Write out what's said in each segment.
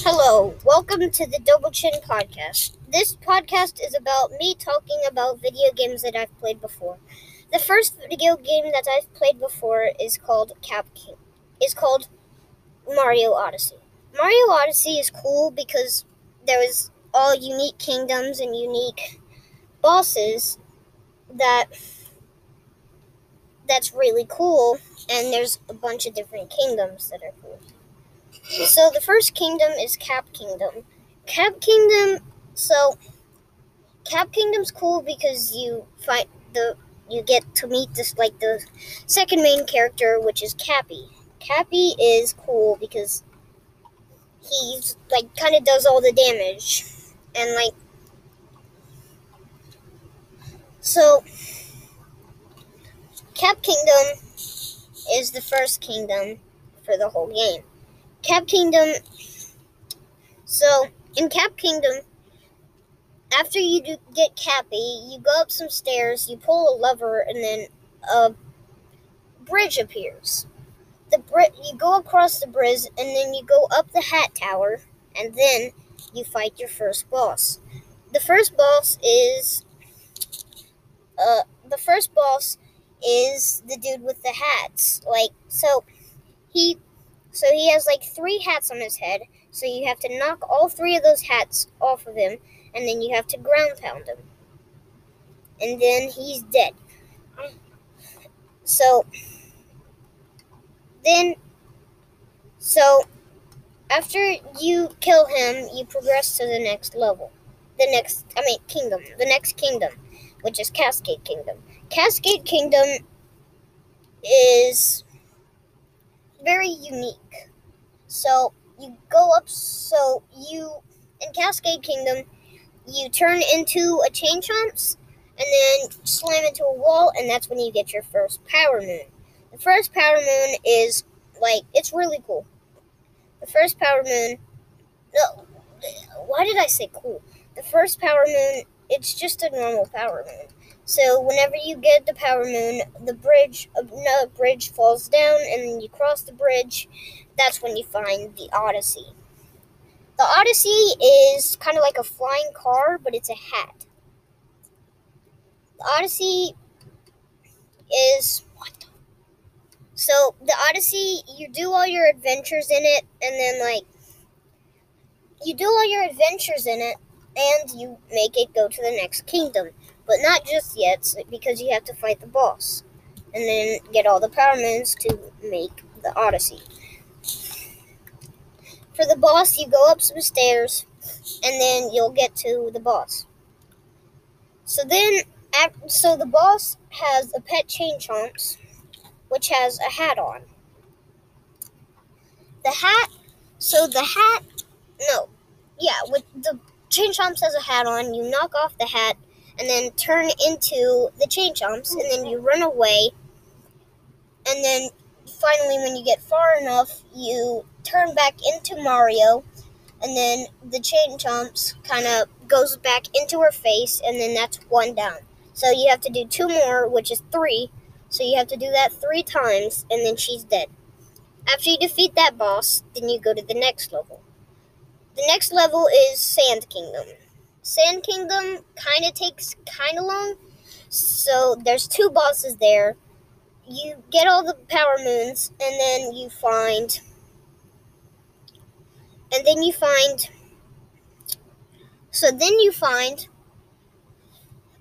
Hello, welcome to the Double Chin Podcast. This podcast is about me talking about video games that I've played before. The first video game that I've played before is called Cap King. Is called Mario Odyssey. Mario Odyssey is cool because there was all unique kingdoms and unique bosses that that's really cool and there's a bunch of different kingdoms that are cool. So the first kingdom is Cap Kingdom. Cap Kingdom. So Cap Kingdom's cool because you fight the you get to meet this like the second main character, which is Cappy. Cappy is cool because he's like kind of does all the damage and like so Cap Kingdom is the first kingdom for the whole game. Cap Kingdom. So, in Cap Kingdom, after you do get Cappy, you go up some stairs, you pull a lever, and then a bridge appears. The bri- you go across the bridge, and then you go up the Hat Tower, and then you fight your first boss. The first boss is uh the first boss is the dude with the hats. Like so he so he has like three hats on his head. So you have to knock all three of those hats off of him, and then you have to ground pound him. And then he's dead. So then so after you kill him, you progress to the next level. The next I mean kingdom. The next kingdom, which is Cascade Kingdom. Cascade Kingdom is very unique. So you go up. So you in Cascade Kingdom, you turn into a chain chomps and then slam into a wall, and that's when you get your first power moon. The first power moon is like it's really cool. The first power moon. No, why did I say cool? The first power moon. It's just a normal power moon. So whenever you get the power moon, the bridge, another bridge falls down, and you cross the bridge. That's when you find the Odyssey. The Odyssey is kind of like a flying car, but it's a hat. The Odyssey is what? So the Odyssey, you do all your adventures in it, and then like you do all your adventures in it, and you make it go to the next kingdom. But not just yet, because you have to fight the boss. And then get all the power moons to make the Odyssey. For the boss, you go up some stairs, and then you'll get to the boss. So then, so the boss has a pet chain chomps, which has a hat on. The hat, so the hat, no, yeah, with the chain chomps has a hat on. You knock off the hat, and then turn into the chain chomps, and then you run away. And then finally, when you get far enough, you turn back into Mario, and then the chain chomps kind of goes back into her face, and then that's one down. So you have to do two more, which is three. So you have to do that three times, and then she's dead. After you defeat that boss, then you go to the next level. The next level is Sand Kingdom. Sand Kingdom kind of takes kind of long. So there's two bosses there. You get all the power moons, and then you find, and then you find. So then you find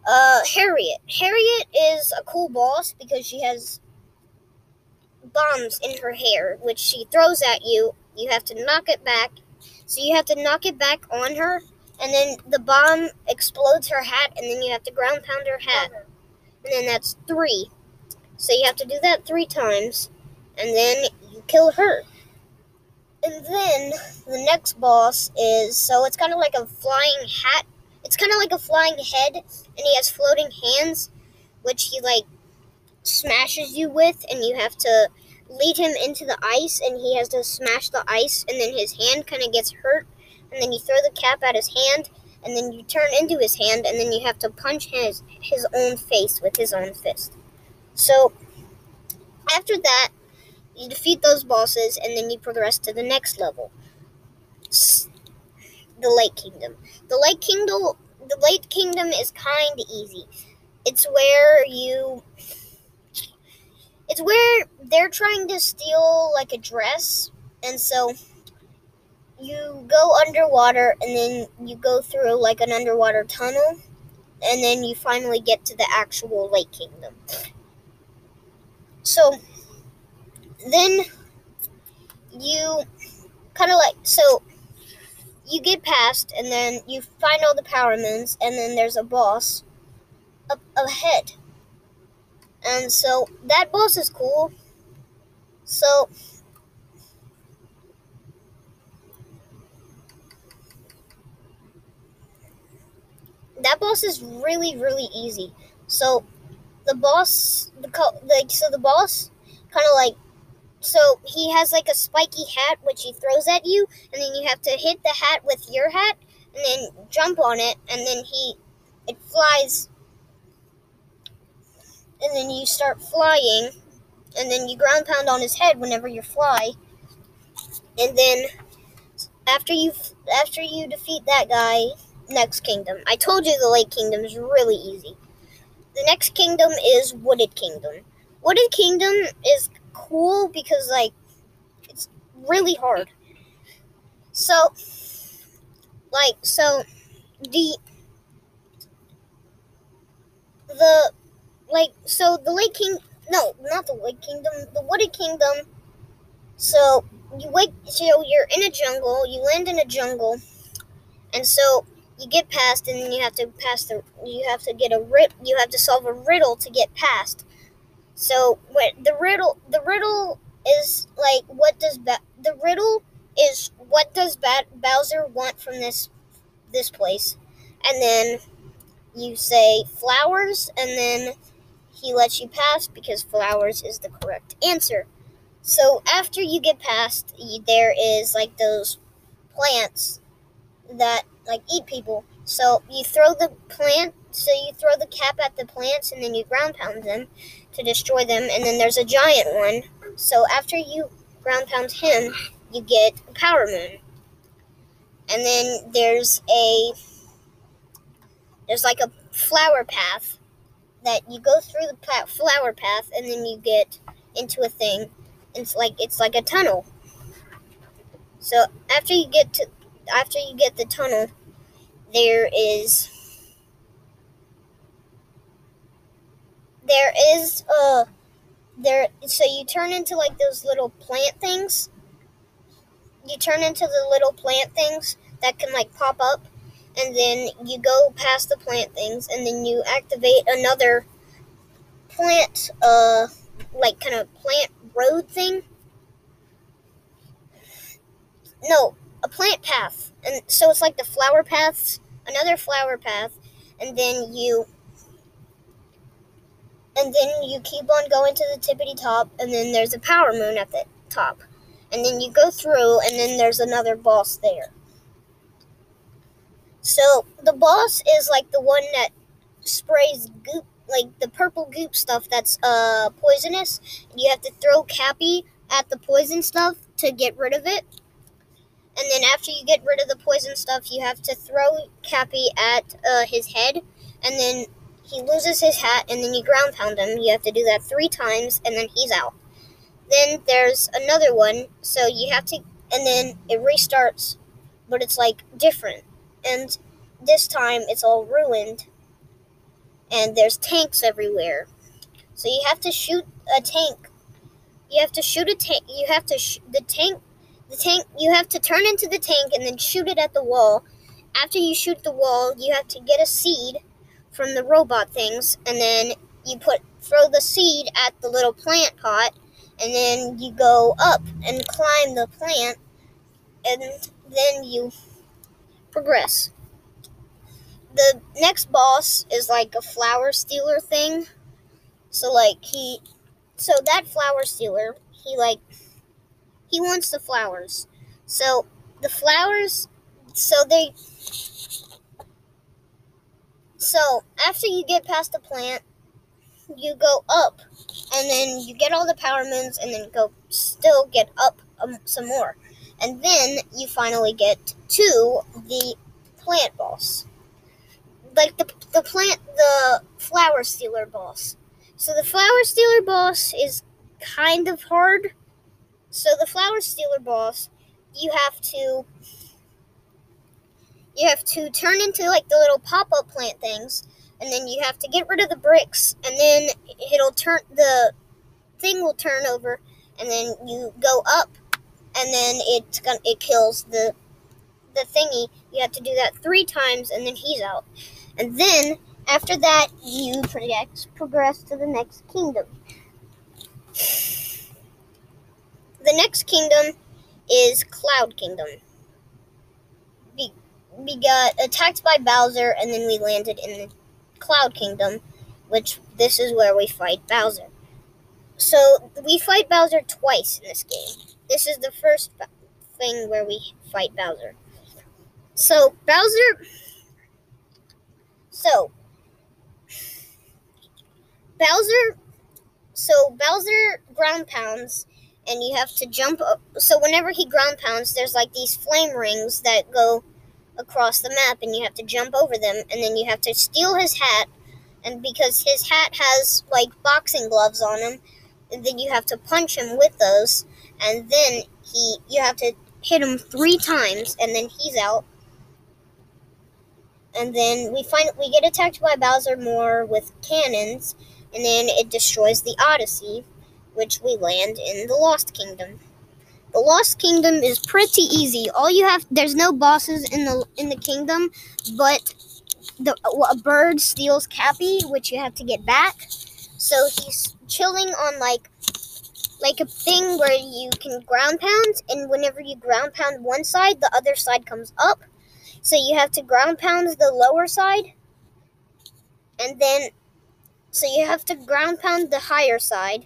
uh, Hariet. Hariet is a cool boss because she has bombs in her hair, which she throws at you. You have to knock it back. So you have to knock it back on her, and then the bomb explodes her hat, and then you have to ground pound her hat. Uh-huh. And then that's three. So you have to do that three times, and then you kill her. And then the next boss is so it's kind of like a flying hat. It's kind of like a flying head, and he has floating hands, which he like smashes you with, and you have to lead him into the ice, and he has to smash the ice, and then his hand kind of gets hurt, and then you throw the cap at his hand, and then you turn into his hand, and then you have to punch his his own face with his own fist. So after that, you defeat those bosses, and then you progress to the next level. the Lake Kingdom. The Lake Kingdom the Lake Kingdom is kind of easy. It's where you it's where they're trying to steal like a dress and so you go underwater and then you go through like an underwater tunnel and then you finally get to the actual lake kingdom. So then you kind of like so you get past and then you find all the power moons and then there's a boss up ahead. And so that boss is cool. So that boss is really really easy. So the boss, the like so the boss kind of like so he has like a spiky hat which he throws at you, and then you have to hit the hat with your hat, and then jump on it, and then he it flies, and then you start flying, and then you ground pound on his head whenever you fly, and then after you after you defeat that guy, next kingdom. I told you the Lake Kingdom is really easy. The next kingdom is Wooded Kingdom. Wooded Kingdom is cool because like it's really hard. So like so the the like so the Lake King no, not the Lake Kingdom, the Wooded Kingdom. So you wake so you're in a jungle, you land in a jungle, and so you get past and then you have to pass the you have to get a rid you have to solve a riddle to get past. So what the riddle the riddle is like what does ba- the riddle is what does ba- bowser want from this this place. And then you say flowers and then he lets you pass because flowers is the correct answer. So after you get past there is like those plants that like eat people. So you throw the plant, so you throw the cap at the plants and then you ground pound them to destroy them. And then there's a giant one. So after you ground pound him, you get a power moon. And then there's a there's like a flower path that you go through the flower path and then you get into a thing. It's like it's like a tunnel. So after you get to after you get the tunnel, there is there is uh there so you turn into like those little plant things. You turn into the little plant things that can like pop up and then you go past the plant things and then you activate another plant uh like kind of plant road thing. No, a plant path. And so it's like the flower paths, another flower path, and then you and then you keep on going to the tippity top and then there's a power moon at the top. And then you go through and then there's another boss there. So the boss is like the one that sprays goop like the purple goop stuff that's uh poisonous. You have to throw Cappy at the poison stuff to get rid of it. And then after you get rid of the poison stuff, you have to throw Cappy at uh, his head, and then he loses his hat, and then you ground pound him. You have to do that three times, and then he's out. Then there's another one, so you have to, and then it restarts, but it's like different. And this time it's all ruined, and there's tanks everywhere. So you have to shoot a tank. You have to shoot a tank. You have to sh- the tank the tank you have to turn into the tank and then shoot it at the wall. After you shoot the wall, you have to get a seed from the robot things and then you put throw the seed at the little plant pot and then you go up and climb the plant and then you progress. The next boss is like a flower stealer thing. So like he so that flower stealer, he like he wants the flowers. So the flowers, so they, so after you get past the plant, you go up, and then you get all the power moons, and then go still get up um, some more, And then you finally get to the plant boss. Like the, the plant, the flower stealer boss. So the flower stealer boss is kind of hard. So the flower stealer boss, you have to you have to turn into like the little pop-up plant things and then you have to get rid of the bricks and then it'll turn the thing will turn over and then you go up and then it's gonna it kills the the thingy. You have to do that three times and then he's out. And then after that you progress progress to the next kingdom the next kingdom is cloud kingdom we, we got attacked by bowser and then we landed in the cloud kingdom which this is where we fight bowser so we fight Bowser twice in this game. This is the first thing where we fight Bowser. So Bowser. So Bowser. So Bowser ground pounds, and you have to jump up. So whenever he ground pounds, there's like these flame rings that go across the map, and you have to jump over them, and then you have to steal his hat. And because his hat has like boxing gloves on him, and then you have to punch him with those, and then he you have to hit him three times, and then he's out. And then we find we get attacked by Bowser more with cannons, and then it destroys the Odyssey, which we land in the Lost Kingdom. The Lost Kingdom is pretty easy. All you have there's no bosses in the in the kingdom, but the a bird steals Cappy, which you have to get back. So he's chilling on like like a thing where you can ground pound, and whenever you ground pound one side, the other side comes up. So you have to ground pound the lower side, and then so you have to ground pound the higher side.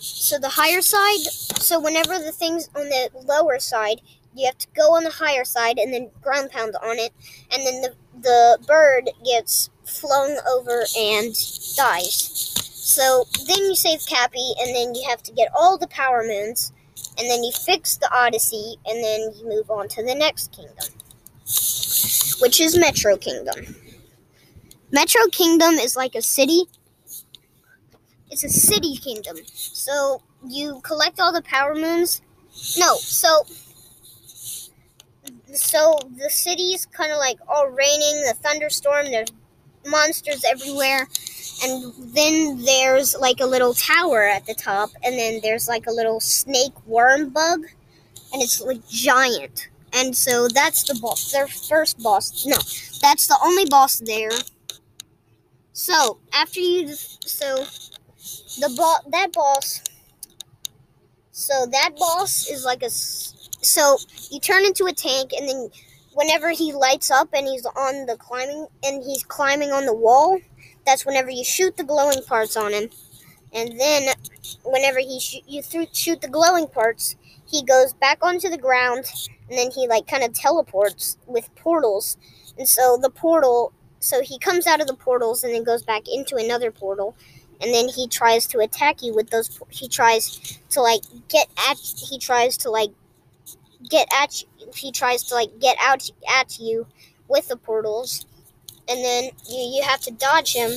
So the higher side, so whenever the thing's on the lower side, you have to go on the higher side and then ground pound on it, and then the the bird gets flown over and dies. So then you save Cappy, and then you have to get all the Power Moons, and then you fix the Odyssey, and then you move on to the next kingdom, which is Metro Kingdom. Metro Kingdom is like a city. It's a city kingdom. So you collect all the Power Moons. No, so so the city's kind of like all raining, the thunderstorm, there's monsters everywhere. And then there's like a little tower at the top, and then there's like a little snake worm bug, and it's like giant. And so that's the boss, their first boss. No, that's the only boss there. So after you, so the ball that boss, so that boss is like a, so you turn into a tank, and then whenever he lights up and he's on the climbing and he's climbing on the wall, that's whenever you shoot the glowing parts on him. And then whenever he sh- you th- shoot the glowing parts, he goes back onto the ground and then he like kind of teleports with portals. And so the portal so he comes out of the portals and then goes back into another portal and then he tries to attack you with those he tries to like get at he tries to like get at he tries to like get out at you with the portals and then you, you have to dodge him.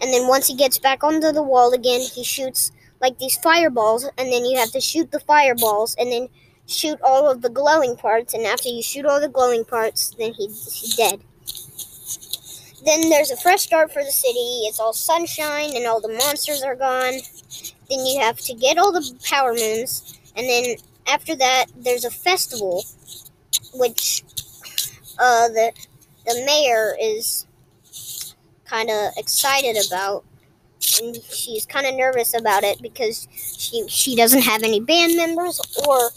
And then once he gets back onto the wall again, he shoots like these fireballs, and then you have to shoot the fireballs, and then shoot all of the glowing parts. And after you shoot all the glowing parts, then he's, he's dead. Then there's a fresh start for the city. It's all sunshine, and all the monsters are gone. Then you have to get all the power moons, and then after that, there's a festival, which uh, the the mayor is kind of excited about and she's kind of nervous about it because she she doesn't have any band members or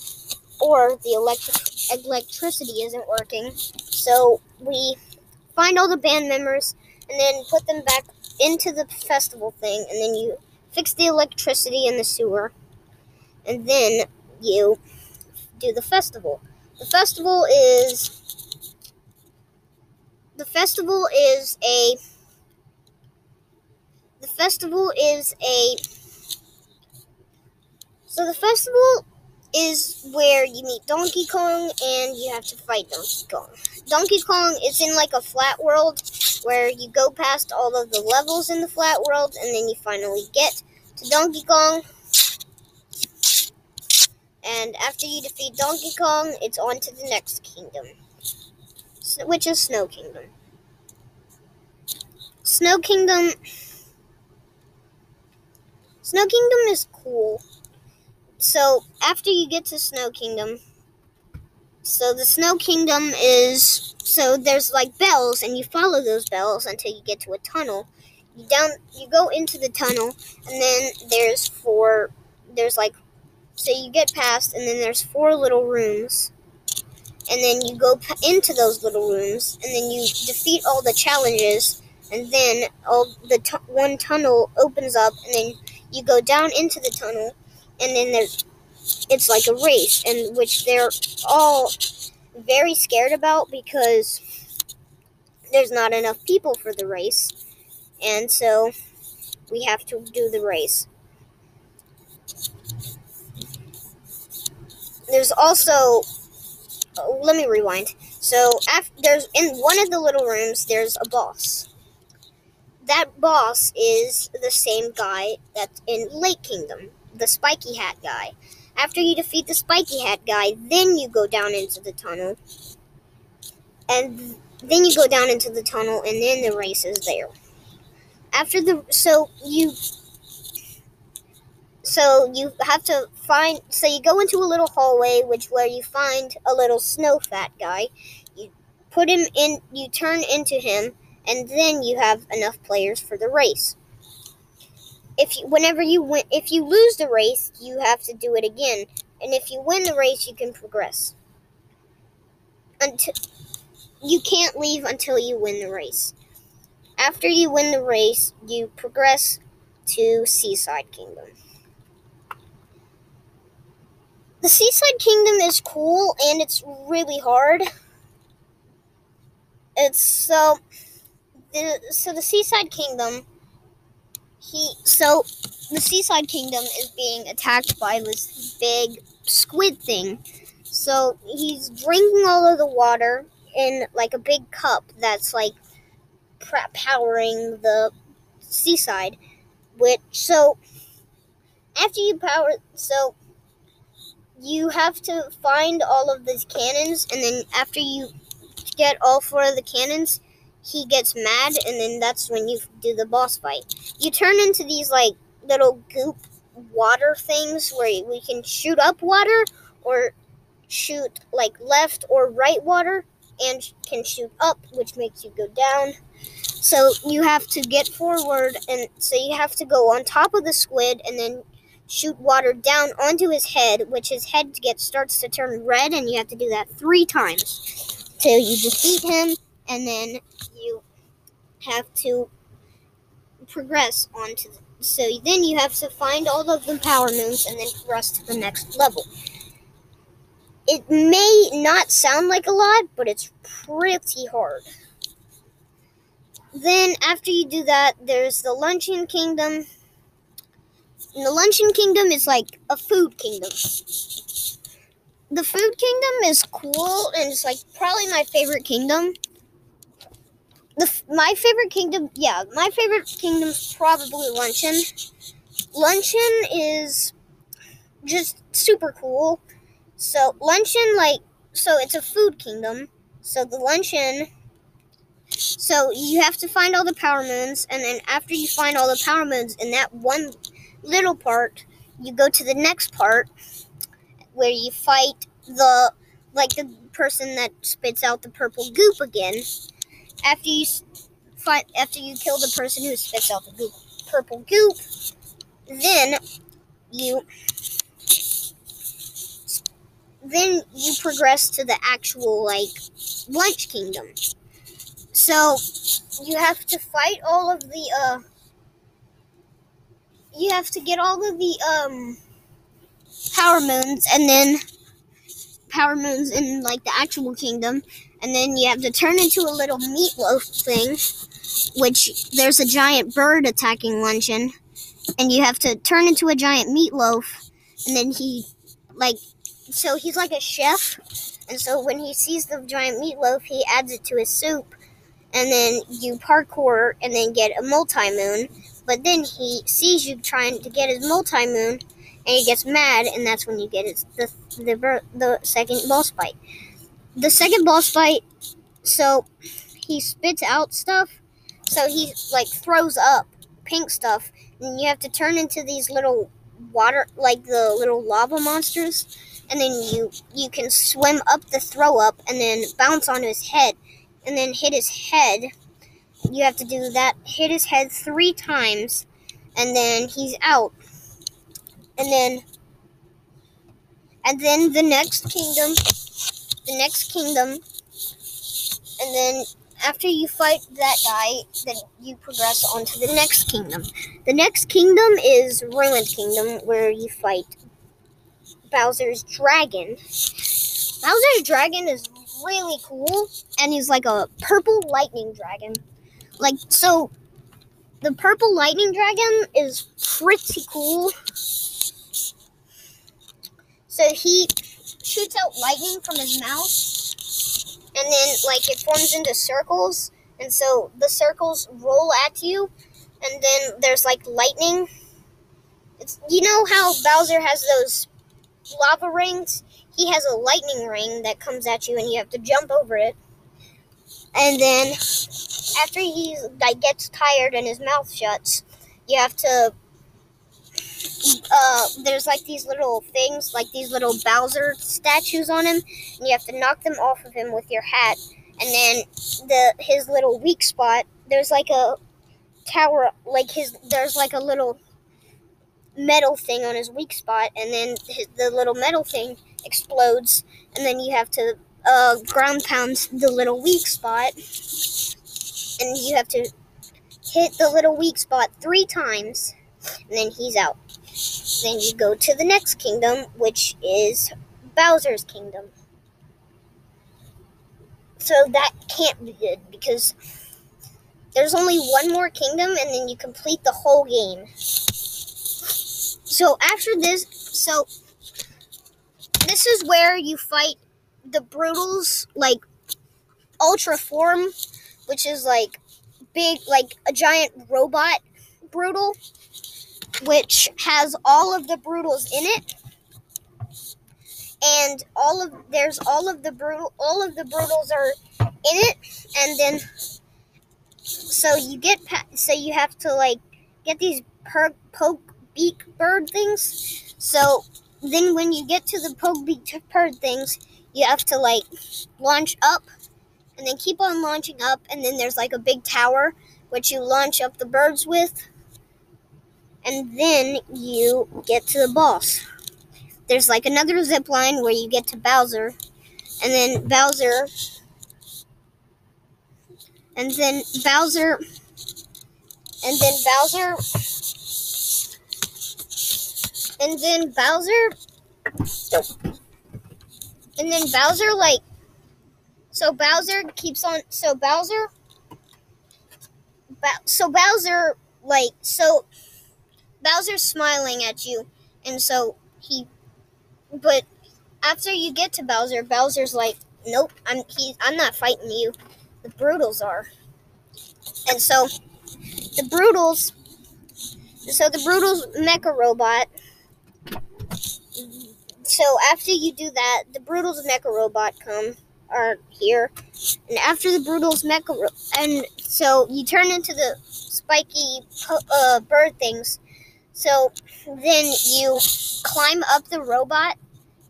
or the electric electricity isn't working so we find all the band members and then put them back into the festival thing and then you fix the electricity in the sewer and then you do the festival. The festival is the festival is a the festival is a so the festival is where you meet Donkey Kong and you have to fight Donkey Kong. Donkey Kong is in like a flat world where you go past all of the levels in the flat world and then you finally get to Donkey Kong. And after you defeat Donkey Kong, it's on to the next kingdom, which is Snow Kingdom. Snow Kingdom. Snow Kingdom is cool. So after you get to Snow Kingdom, so the Snow Kingdom is so there's like bells, and you follow those bells until you get to a tunnel. You down, you go into the tunnel, and then there's four. There's like, so you get past, and then there's four little rooms, and then you go into those little rooms, and then you defeat all the challenges, and then all the one tunnel opens up, and then you go down into the tunnel, and then there's it's like a race, in which they're all very scared about because there's not enough people for the race, and so we have to do the race. There's also oh, let me rewind. So after there's in one of the little rooms there's a boss. That boss is the same guy that's in Lake Kingdom the spiky hat guy. After you defeat the spiky hat guy, then you go down into the tunnel. And then you go down into the tunnel and then the race is there. After the so you so you have to find so you go into a little hallway which where you find a little snow fat guy. You put him in you turn into him and then you have enough players for the race if you, whenever you win, if you lose the race, you have to do it again, and if you win the race, you can progress. Until you can't leave until you win the race. After you win the race, you progress to Seaside Kingdom. The Seaside Kingdom is cool and it's really hard. It's so the so the Seaside Kingdom he so the seaside kingdom is being attacked by this big squid thing. So he's drinking all of the water in like a big cup that's like powering the seaside. Which so after you power so you have to find all of these cannons and then after you get all four of the cannons he gets mad, and then that's when you do the boss fight. You turn into these like little goop water things where we can shoot up water or shoot like left or right water and can shoot up, which makes you go down. So you have to get forward, and so you have to go on top of the squid and then shoot water down onto his head, which his head gets starts to turn red, and you have to do that three times till you defeat him and then have to progress onto the, so then you have to find all of the power moons and then progress to the next level. It may not sound like a lot, but it's pretty hard. Then after you do that, there's the Luncheon Kingdom. And the Luncheon Kingdom is like a food kingdom. The Food Kingdom is cool and it's like probably my favorite kingdom the my favorite kingdom, yeah, my favorite kingdom's probably Luncheon. Luncheon is just super cool. So Luncheon, like, so it's a food kingdom. So the Luncheon, so you have to find all the power moons, and then after you find all the power moons in that one little part, you go to the next part where you fight the like the person that spits out the purple goop again after you fight after you kill the person who spits out the goop, purple goop, then you then you progress to the actual like lunch kingdom. So you have to fight all of the uh you have to get all of the um power moons and then power moons in like the actual kingdom and then you have to turn into a little meatloaf thing, which there's a giant bird attacking Luncheon, and you have to turn into a giant meatloaf, and then he, like, so he's like a chef, and so when he sees the giant meatloaf, he adds it to his soup, and then you parkour and then get a multi moon. But then he sees you trying to get his multi moon, and he gets mad, and that's when you get his, the the the second boss fight. The second boss fight, so he spits out stuff, so he like throws up pink stuff, and you have to turn into these little water, like the little lava monsters, and then you you can swim up the throw up and then bounce on his head, and then hit his head. You have to do that. Hit his head three times, and then he's out. And then and then the next kingdom, the next kingdom, and then after you fight that guy, then you progress on to the next kingdom. The next kingdom is Ruined Kingdom, where you fight Bowser's dragon. Bowser's dragon is really cool, and he's like a purple lightning dragon. Like, so, the purple lightning dragon is pretty cool. So he shoots out lightning from his mouth, and then like it forms into circles, and so the circles roll at you, and then there's like lightning. It's you know how Bowser has those lava rings? He has a lightning ring that comes at you, and you have to jump over it. And then after he like gets tired and his mouth shuts, you have to uh, there's like these little things, like these little Bowser statues on him, and you have to knock them off of him with your hat. And then the his little weak spot, there's like a tower, like his there's like a little metal thing on his weak spot, and then his, the little metal thing explodes, and then you have to uh, ground pound the little weak spot, and you have to hit the little weak spot three times, and then he's out. Then you go to the next kingdom, which is Bowser's Kingdom. So that can't be good because there's only one more kingdom and then you complete the whole game. So after this, so this is where you fight the Broodals, like Ultra Form, which is like big, like a giant robot Broodal which has all of the Broodals in it. And all of there's all of the Broodal all of the Broodals are in it and then so you get so you have to like get these per, poke beak bird things. So then when you get to the poke beak bird things, you have to like launch up and then keep on launching up and then there's like a big tower which you launch up the birds with and then you get to the boss. There's like another zip line where you get to Bowser, and then Bowser, and then Bowser, and then Bowser, and then Bowser, and then Bowser like, so Bowser keeps on, so Bowser, so Bowser like so Bowser's smiling at you, and so he. But after you get to Bowser, Bowser's like, "Nope, I'm he. I'm not fighting you. The Broodals are." And so, the Broodals. So the Broodals mecha robot. So after you do that, the Broodals mecha robot come are here, and after the Broodals mecha, and so you turn into the spiky uh, bird things so then you climb up the robot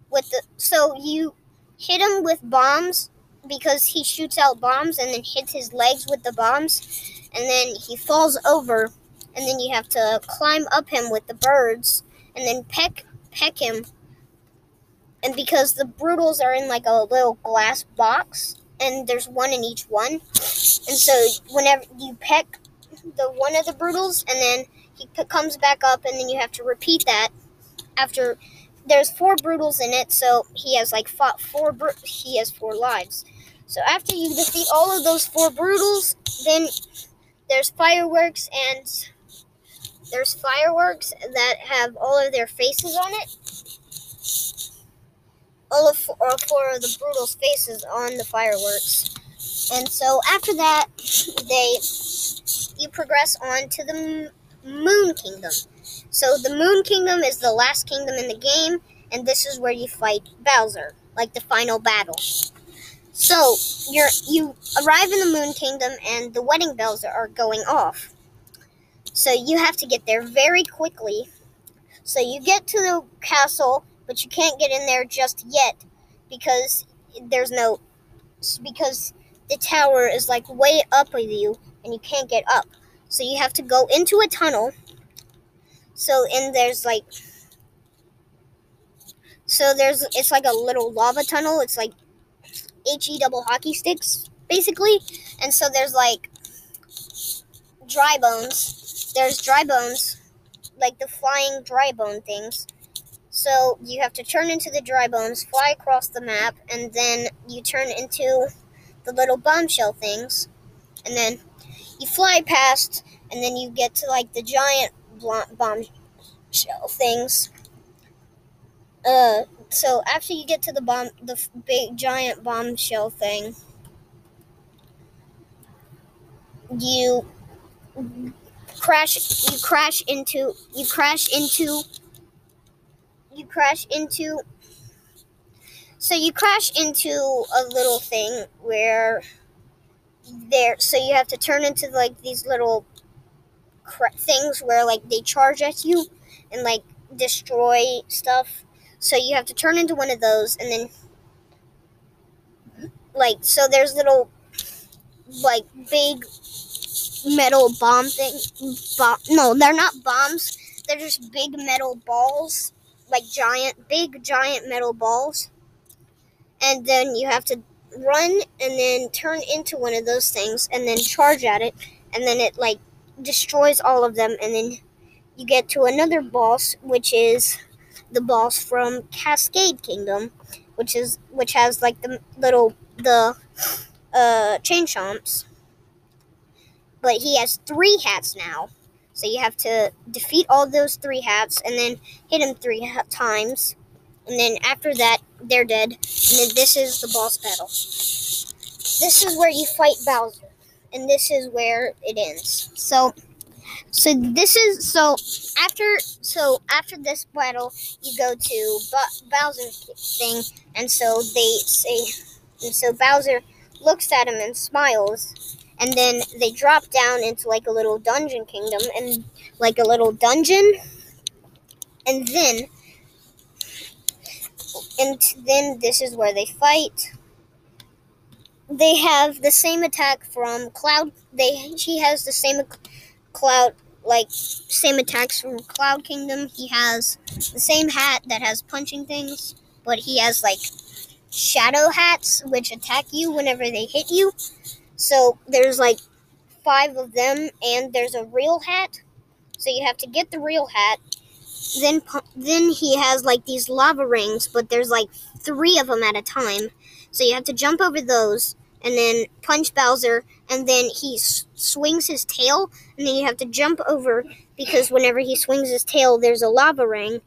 with the so you hit him with bombs because he shoots out bombs and then hits his legs with the bombs and then he falls over and then you have to climb up him with the birds and then peck peck him. And because the Broodals are in like a little glass box and there's one in each one. And so whenever you peck the one of the Broodals and then he p- comes back up, and then you have to repeat that after. There's four Broodals in it, so he has like four. four br- he has four lives. So after you defeat all of those four Broodals, then there's fireworks and there's fireworks that have all of their faces on it. all of all four of the Broodals' faces on the fireworks. And so after that, they you progress on to the Moon Kingdom. So the Moon Kingdom is the last kingdom in the game, and this is where you fight Bowser, like the final battle. So you're you arrive in the Moon Kingdom, and the wedding bells are going off. So you have to get there very quickly. So you get to the castle, but you can't get in there just yet because there's no because the tower is like way up with you and you can't get up. So you have to go into a tunnel. So and there's like so there's it's like a little lava tunnel. It's like HE double hockey sticks basically. And so there's like dry bones. There's dry bones like the flying dry bone things. So you have to turn into the dry bones, fly across the map, and then you turn into the little bombshell things, and then you fly past, and then you get to like the giant bombshell things. Uh, so after you get to the bomb, the big giant bombshell thing, you crash. You crash into. You crash into. You crash into so you crash into a little thing where there. So you have to turn into like these little things where like they charge at you and like destroy stuff. So you have to turn into one of those and then like so there's little like big metal bomb thing bomb no they're not bombs they're just big metal balls like giant big giant metal balls and then you have to run and then turn into one of those things and then charge at it and then it like destroys all of them and then you get to another boss which is the boss from Cascade Kingdom which is which has like the little the uh chain chomps. But he has three hats now so you have to defeat all those three hats and then hit him three times and then after that, they're dead. And then this is the boss battle. This is where you fight Bowser. And this is where it ends. So so this is so after so after this battle you go to Bowser's thing and so they say and so Bowser looks at him and smiles and then they drop down into like a little dungeon kingdom and like a little dungeon and then and then this is where they fight. They have the same attack from Cloud. They she has the same Cloud like same attacks from Cloud Kingdom. He has the same hat that has punching things, but he has like shadow hats which attack you whenever they hit you. So there's like five of them, and there's a real hat. So you have to get the real hat then then he has like these lava rings, but there's like three of them at a time. So you have to jump over those and then punch Bowser, and then he s- swings his tail, and then you have to jump over because whenever he swings his tail, there's a lava ring.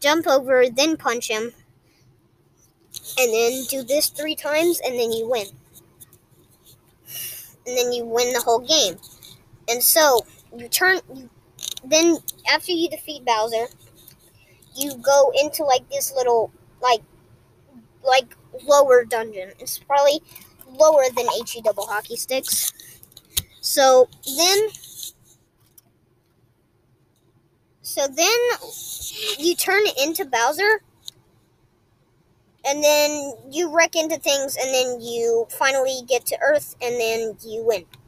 Jump over, then punch him, and then do this three times, and then you win. And then you win the whole game. And so you turn, you then after you defeat Bowser, you go into like this little like like lower dungeon. It's probably lower than HE double hockey sticks. So then so then you turn into Bowser and then you wreck into things and then you finally get to Earth and then you win.